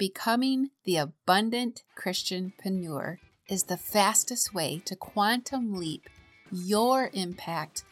Becoming the abundant Christianpreneur is the fastest way to quantum leap your impact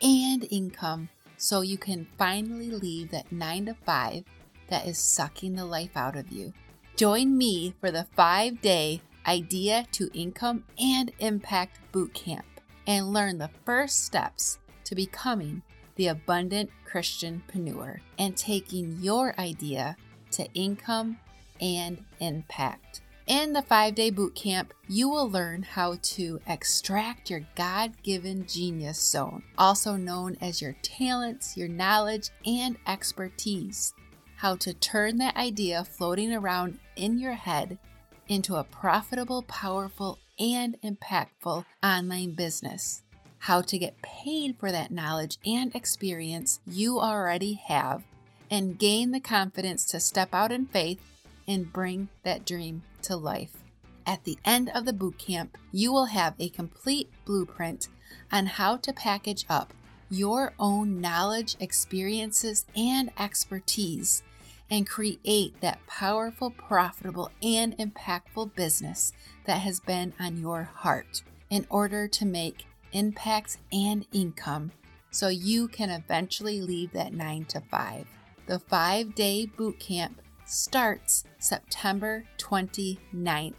and income so you can finally leave that 9 to 5 that is sucking the life out of you. Join me for the 5-day Idea to Income and Impact Bootcamp and learn the first steps to becoming the abundant Christianpreneur and taking your idea to income and impact. In the five day boot camp, you will learn how to extract your God given genius zone, also known as your talents, your knowledge, and expertise. How to turn that idea floating around in your head into a profitable, powerful, and impactful online business. How to get paid for that knowledge and experience you already have, and gain the confidence to step out in faith and bring that dream to life. At the end of the boot camp, you will have a complete blueprint on how to package up your own knowledge, experiences, and expertise and create that powerful, profitable, and impactful business that has been on your heart in order to make impact and income so you can eventually leave that 9 to 5. The 5-day boot camp starts September 29th.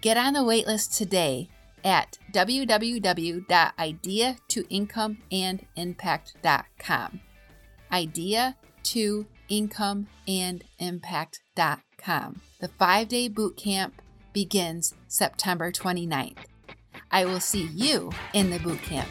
Get on the waitlist today at www.idea2incomeandimpact.com. Idea to incomeandimpact.com. The five day boot camp begins September 29th. I will see you in the boot camp.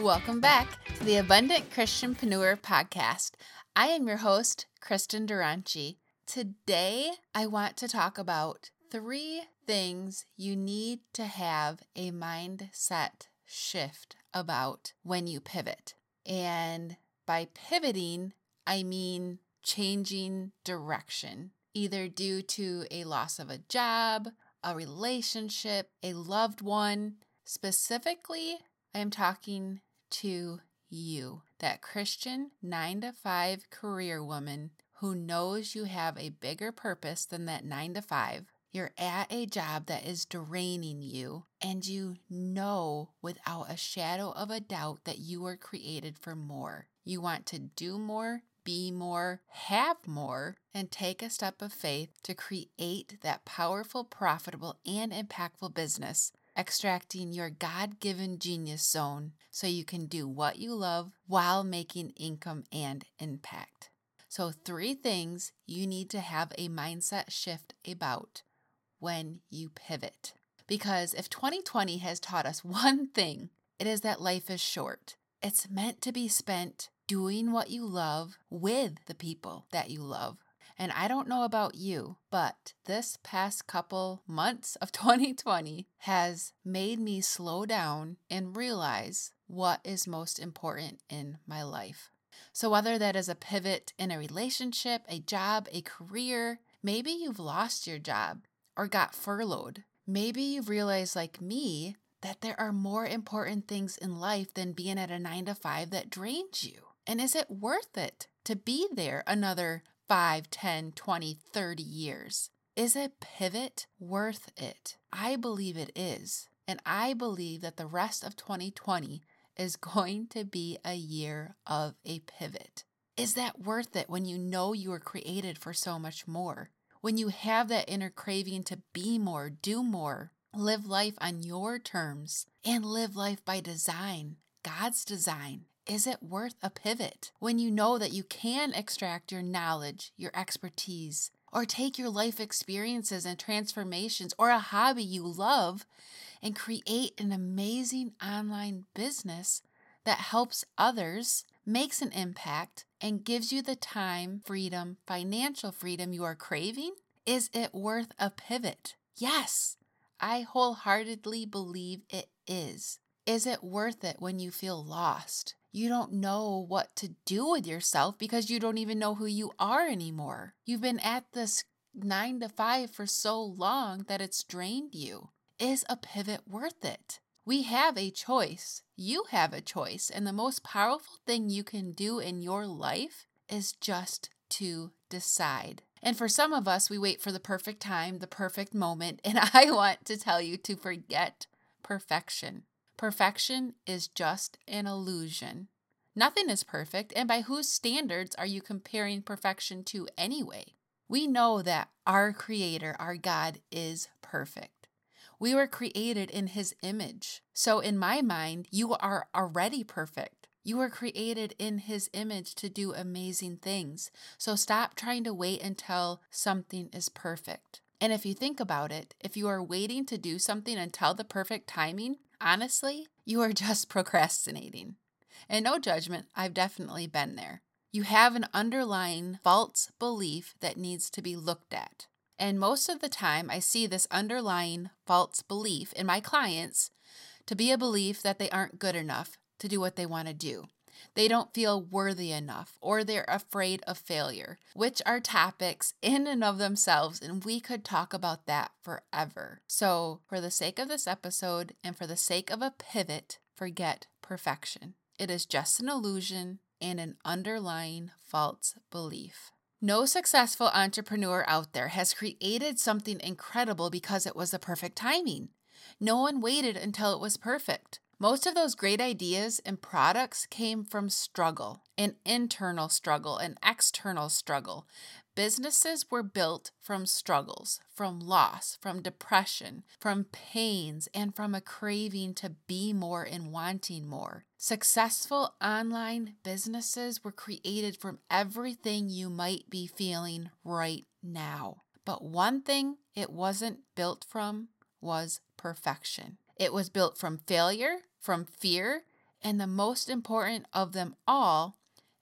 Welcome back to the Abundant Christian Christianpreneur podcast. I am your host, Kristin Dronchi. Today, I want to talk about three things you need to have a mindset shift about when you pivot. And by pivoting, I mean changing direction, either due to a loss of a job, a relationship, a loved one. Specifically, I am talking to you, that Christian 9 to 5 career woman who knows you have a bigger purpose than that 9 to 5. You're at a job that is draining you, and you know without a shadow of a doubt that you were created for more. You want to do more, be more, have more, and take a step of faith to create that powerful, profitable, and impactful business extracting your God given genius zone so you can do what you love while making income and impact. So, three things you need to have a mindset shift about when you pivot. Because if 2020 has taught us one thing, it is that life is short. It's meant to be spent doing what you love with the people that you love. And I don't know about you, but this past couple months of 2020 has made me slow down and realize what is most important in my life. So, whether that is a pivot in a relationship, a job, a career, maybe you've lost your job or got furloughed. Maybe you've realized, like me, that there are more important things in life than being at a nine to five that drains you. And is it worth it to be there another 5, 10, 20, 30 years. Is a pivot worth it? I believe it is. And I believe that the rest of 2020 is going to be a year of a pivot. Is that worth it when you know you were created for so much more? When you have that inner craving to be more, do more, live life on your terms, and live life by design, God's design, is it worth a pivot when you know that you can extract your knowledge, your expertise, or take your life experiences and transformations or a hobby you love and create an amazing online business that helps others, makes an impact, and gives you the time, freedom, financial freedom you are craving? Is it worth a pivot? Yes, I wholeheartedly believe it is. Is it worth it when you feel lost? You don't know what to do with yourself because you don't even know who you are anymore. You've been at this nine to five for so long that it's drained you. Is a pivot worth it? We have a choice. You have a choice. And the most powerful thing you can do in your life is just to decide. And for some of us, we wait for the perfect time, the perfect moment. And I want to tell you to forget perfection. Perfection is just an illusion. Nothing is perfect, and by whose standards are you comparing perfection to anyway? We know that our Creator, our God, is perfect. We were created in His image. So, in my mind, you are already perfect. You were created in His image to do amazing things. So, stop trying to wait until something is perfect. And if you think about it, if you are waiting to do something until the perfect timing, honestly, you are just procrastinating. And no judgment, I've definitely been there. You have an underlying false belief that needs to be looked at. And most of the time, I see this underlying false belief in my clients to be a belief that they aren't good enough to do what they want to do. They don't feel worthy enough, or they're afraid of failure, which are topics in and of themselves, and we could talk about that forever. So, for the sake of this episode and for the sake of a pivot, forget perfection. It is just an illusion and an underlying false belief. No successful entrepreneur out there has created something incredible because it was the perfect timing. No one waited until it was perfect. Most of those great ideas and products came from struggle, an internal struggle, an external struggle. Businesses were built from struggles, from loss, from depression, from pains, and from a craving to be more and wanting more. Successful online businesses were created from everything you might be feeling right now. But one thing it wasn't built from was perfection. It was built from failure, from fear, and the most important of them all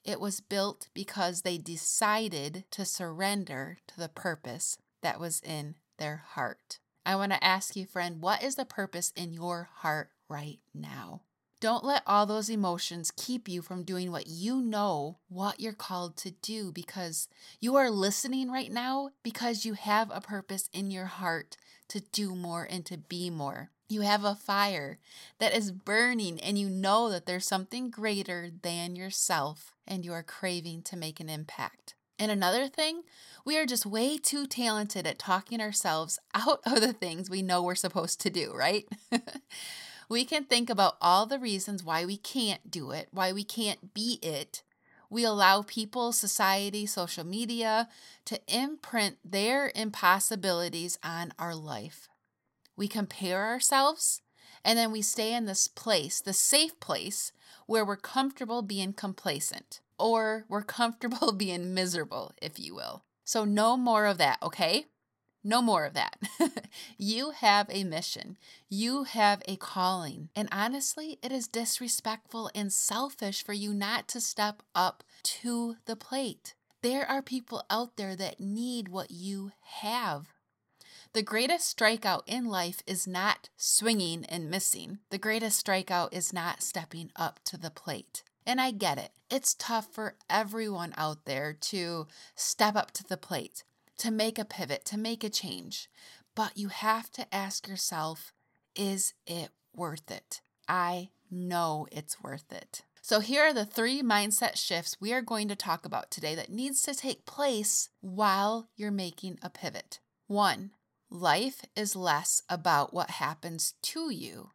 it was built because they decided to surrender to the purpose that was in their heart. I want to ask you, friend, what is the purpose in your heart right now? Don't let all those emotions keep you from doing what you know what you're called to do because you are listening right now because you have a purpose in your heart to do more and to be more. You have a fire that is burning, and you know that there's something greater than yourself, and you are craving to make an impact. And another thing, we are just way too talented at talking ourselves out of the things we know we're supposed to do, right? we can think about all the reasons why we can't do it, why we can't be it. We allow people, society, social media to imprint their impossibilities on our life we compare ourselves, and then we stay in this place, the safe place, where we're comfortable being complacent or we're comfortable being miserable, if you will. So, no more of that, okay? No more of that. you have a mission. You have a calling. And honestly, it is disrespectful and selfish for you not to step up to the plate. There are people out there that need what you have. The greatest strikeout in life is not swinging and missing. The greatest strikeout is not stepping up to the plate. And I get it. It's tough for everyone out there to step up to the plate, to make a pivot, to make a change. But you have to ask yourself is it worth it? I know it's worth it. So, here are the three mindset shifts we are going to talk about today that needs to take place while you're making a pivot. One, Life is less about what happens to you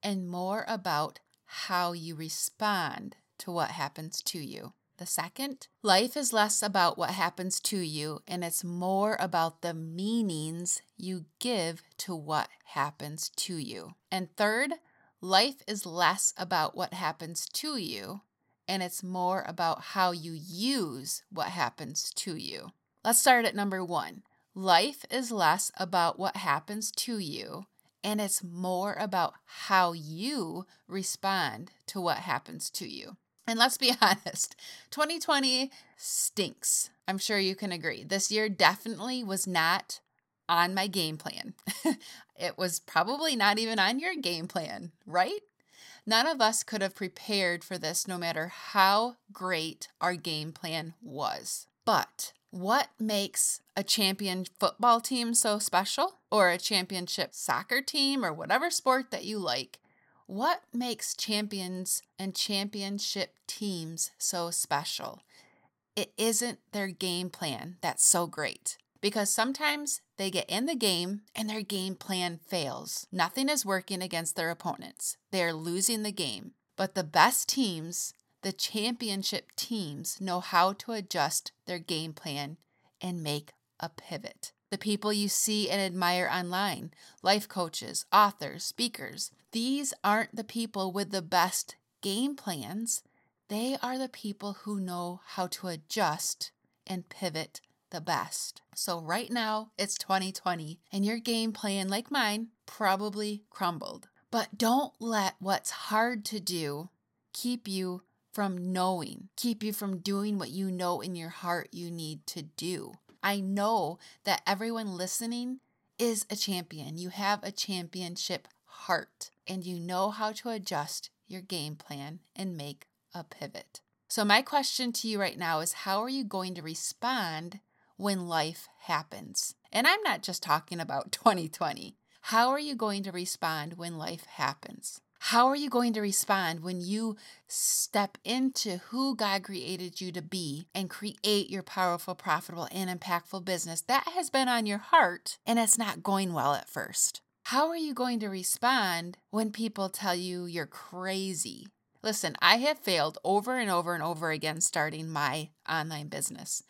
and more about how you respond to what happens to you. The second, life is less about what happens to you and it's more about the meanings you give to what happens to you. And third, life is less about what happens to you and it's more about how you use what happens to you. Let's start at number one. Life is less about what happens to you and it's more about how you respond to what happens to you. And let's be honest, 2020 stinks. I'm sure you can agree. This year definitely was not on my game plan. it was probably not even on your game plan, right? None of us could have prepared for this no matter how great our game plan was. But what makes a champion football team so special, or a championship soccer team, or whatever sport that you like? What makes champions and championship teams so special? it isn't their game plan that's so great. Because sometimes they get in the game and their game plan fails. Nothing is working against their opponents. They are losing the game. But the best teams, the championship teams, know how to adjust their game plan and make a pivot. The people you see and admire online, life coaches, authors, speakers, these aren't the people with the best game plans. They are the people who know how to adjust and pivot the best. So, right now, it's 2020, and your game plan, like mine, probably crumbled. But don't let what's hard to do keep you from knowing, keep you from doing what you know in your heart you need to do. I know that everyone listening is a champion. You have a championship heart, and you know how to adjust your game plan and make a pivot. So, my question to you right now is how are you going to respond when life happens? And I'm not just talking about 2020. How are you going to respond when life happens? How are you going to respond when you step into who God created you to be and create your powerful, profitable, and impactful business that has been on your heart and it's not going well at first? How are you going to respond when people tell you you're crazy Listen, I have failed over and over and over again starting my online business.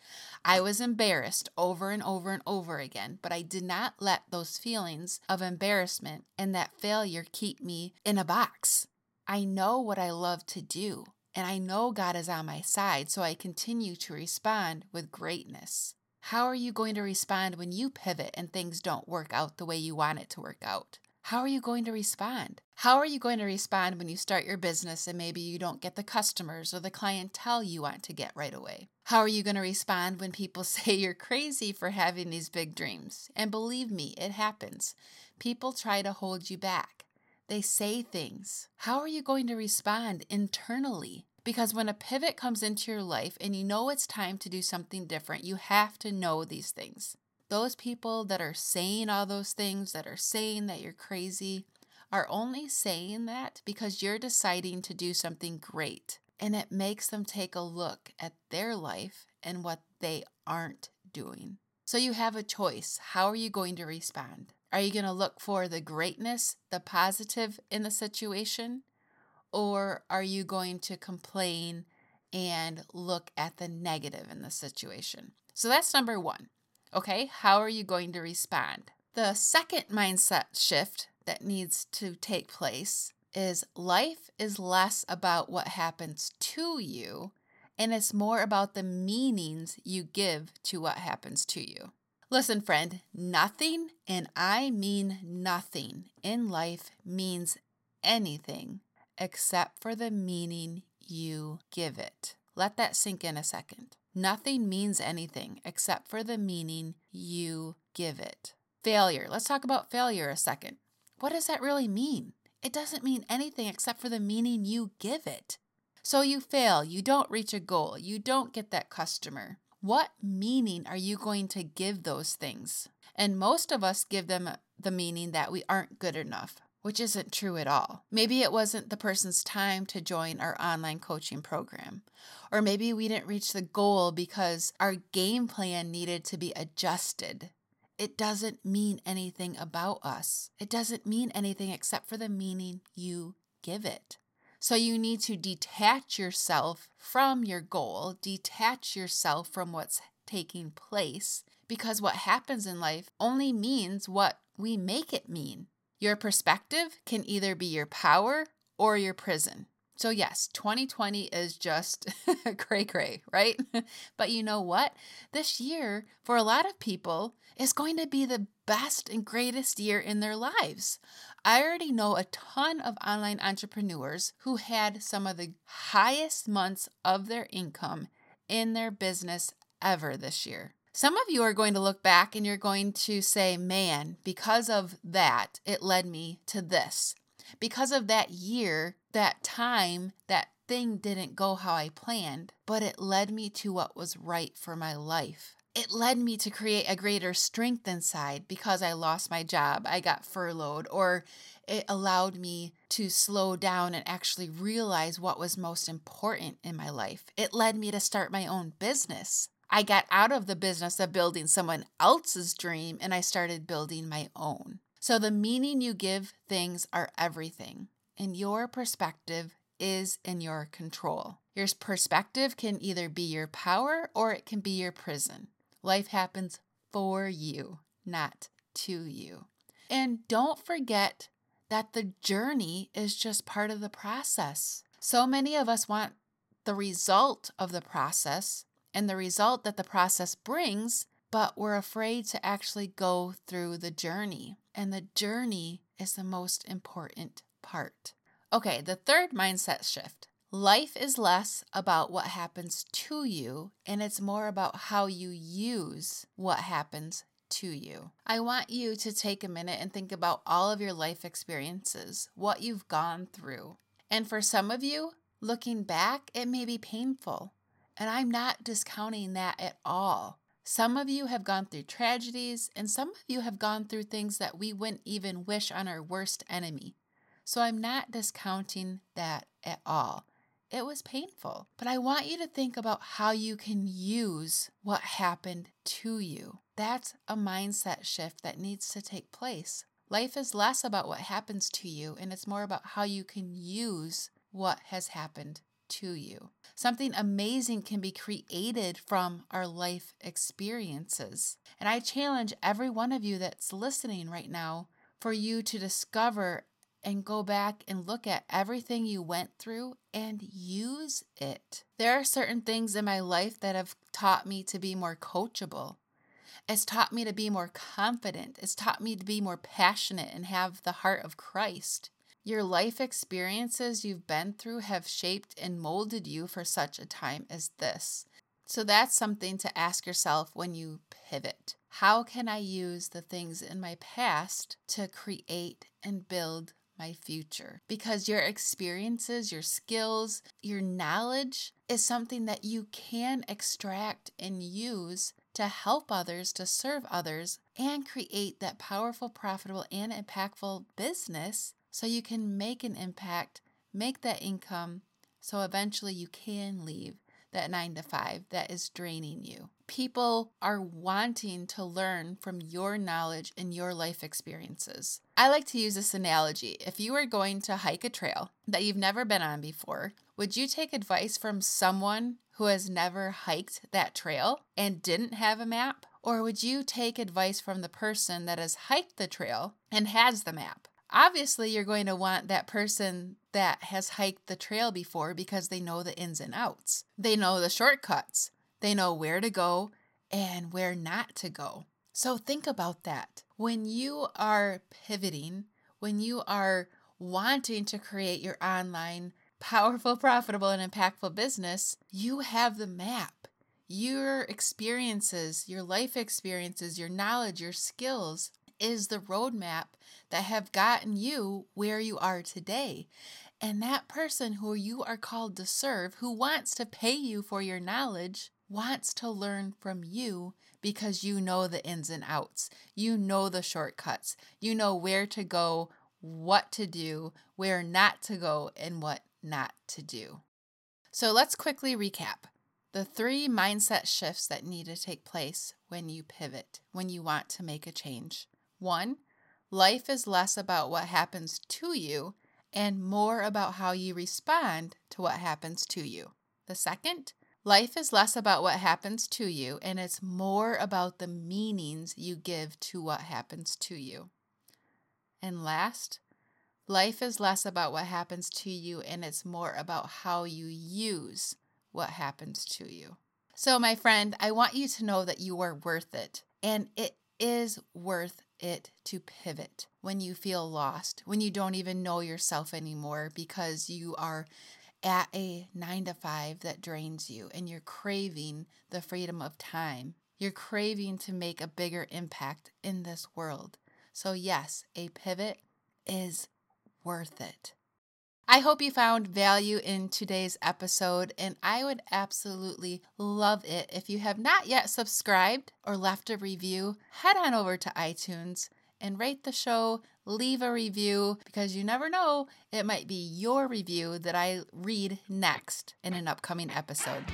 I was embarrassed over and over and over again, but I did not let those feelings of embarrassment and that failure keep me in a box. I know what I love to do, and I know God is on my side, so I continue to respond with greatness. How are you going to respond when you pivot and things don't work out the way you want it to work out? How are you going to respond? How are you going to respond when you start your business and maybe you don't get the customers or the clientele you want to get right away? How are you going to respond when people say you're crazy for having these big dreams? And believe me, it happens. People try to hold you back. They say things. How are you going to respond internally? Because when a pivot comes into your life and you know it's time to do something different, you have to know these things. Those people that are saying all those things, that are saying that you're crazy, are only saying that because you're deciding to do something great. And it makes them take a look at their life and what they aren't doing. So you have a choice. How are you going to respond? Are you going to look for the greatness, the positive in the situation? Or are you going to complain and look at the negative in the situation? So that's number one. Okay, how are you going to respond? The second mindset shift that needs to take place is life is less about what happens to you and it's more about the meanings you give to what happens to you. Listen, friend, nothing, and I mean nothing, in life means anything except for the meaning you give it. Let that sink in a second. Nothing means anything except for the meaning you give it. Failure. Let's talk about failure a second. What does that really mean? It doesn't mean anything except for the meaning you give it. So you fail, you don't reach a goal, you don't get that customer. What meaning are you going to give those things? And most of us give them the meaning that we aren't good enough, which isn't true at all. Maybe it wasn't the person's time to join our online coaching program. Or maybe we didn't reach the goal because our game plan needed to be adjusted. It doesn't mean anything about us. It doesn't mean anything except for the meaning you give it. So you need to detach yourself from your goal, detach yourself from what's taking place, because what happens in life only means what we make it mean. Your perspective can either be your power or your prison. So, yes, 2020 is just cray cray, right? but you know what? This year, for a lot of people, is going to be the best and greatest year in their lives. I already know a ton of online entrepreneurs who had some of the highest months of their income in their business ever this year. Some of you are going to look back and you're going to say, man, because of that, it led me to this. Because of that year, that time, that thing didn't go how I planned, but it led me to what was right for my life. It led me to create a greater strength inside because I lost my job, I got furloughed, or it allowed me to slow down and actually realize what was most important in my life. It led me to start my own business. I got out of the business of building someone else's dream and I started building my own. So, the meaning you give things are everything, and your perspective is in your control. Your perspective can either be your power or it can be your prison. Life happens for you, not to you. And don't forget that the journey is just part of the process. So many of us want the result of the process and the result that the process brings, but we're afraid to actually go through the journey. And the journey is the most important part. Okay, the third mindset shift. Life is less about what happens to you, and it's more about how you use what happens to you. I want you to take a minute and think about all of your life experiences, what you've gone through. And for some of you, looking back, it may be painful. And I'm not discounting that at all. Some of you have gone through tragedies, and some of you have gone through things that we wouldn't even wish on our worst enemy. So I'm not discounting that at all. It was painful, but I want you to think about how you can use what happened to you. That's a mindset shift that needs to take place. Life is less about what happens to you, and it's more about how you can use what has happened to you. Something amazing can be created from our life experiences. And I challenge every one of you that's listening right now for you to discover and go back and look at everything you went through and use it. There are certain things in my life that have taught me to be more coachable. It's taught me to be more confident. It's taught me to be more passionate and have the heart of Christ. Your life experiences you've been through have shaped and molded you for such a time as this. So that's something to ask yourself when you pivot. How can I use the things in my past to create and build my future because your experiences, your skills, your knowledge is something that you can extract and use to help others, to serve others, and create that powerful, profitable, and impactful business so you can make an impact, make that income, so eventually you can leave that nine to five that is draining you. People are wanting to learn from your knowledge and your life experiences. I like to use this analogy. If you were going to hike a trail that you've never been on before, would you take advice from someone who has never hiked that trail and didn't have a map? Or would you take advice from the person that has hiked the trail and has the map? Obviously, you're going to want that person that has hiked the trail before because they know the ins and outs. They know the shortcuts. They know where to go and where not to go. So think about that. When you are pivoting, when you are wanting to create your online powerful, profitable, and impactful business, you have the map. Your experiences, your life experiences, your knowledge, your skills is the roadmap that have gotten you where you are today. And that person who you are called to serve, who wants to pay you for your knowledge, wants to learn from you because you know the ins and outs. You know the shortcuts. You know where to go, what to do, where not to go, and what not to do. So let's quickly recap the three mindset shifts that need to take place when you pivot, when you want to make a change. One, life is less about what happens to you and more about how you respond to what happens to you. The second, life is less about what happens to you and it's more about the meanings you give to what happens to you. And last, life is less about what happens to you and it's more about how you use what happens to you. So, my friend, I want you to know that you are worth it. And it is worth it to pivot when you feel lost, when you don't even know yourself anymore because you are at a nine to five that drains you and you're craving the freedom of time. You're craving to make a bigger impact in this world. So, yes, a pivot is worth it. I hope you found value in today's episode, and I would absolutely love it if you have not yet subscribed or left a review. Head on over to iTunes and rate the show, leave a review because you never know, it might be your review that I read next in an upcoming episode.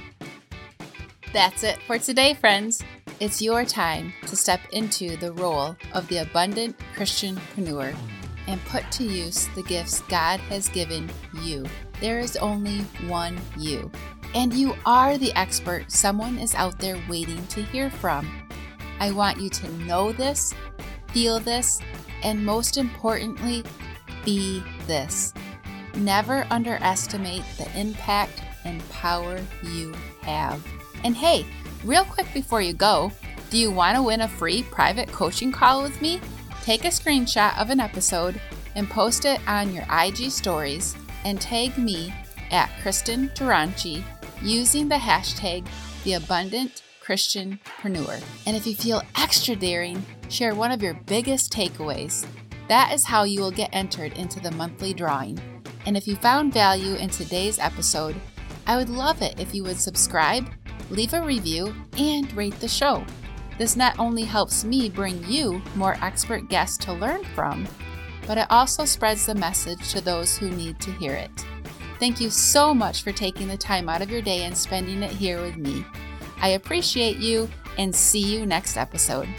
That's it for today, friends. It's your time to step into the role of the abundant Christianpreneur and put to use the gifts God has given you. There is only one you, and you are the expert someone is out there waiting to hear from. I want you to know this, feel this, and most importantly, be this. Never underestimate the impact and power you have. And hey, real quick before you go, do you want to win a free private coaching call with me? Take a screenshot of an episode and post it on your IG stories and tag me at Kristin Dronchi using the hashtag The Abundant Christianpreneur. And if you feel extra daring, share one of your biggest takeaways. That is how you will get entered into the monthly drawing. And if you found value in today's episode, I would love it if you would subscribe, leave a review, and rate the show. This not only helps me bring you more expert guests to learn from, but it also spreads the message to those who need to hear it. Thank you so much for taking the time out of your day and spending it here with me. I appreciate you and see you next episode.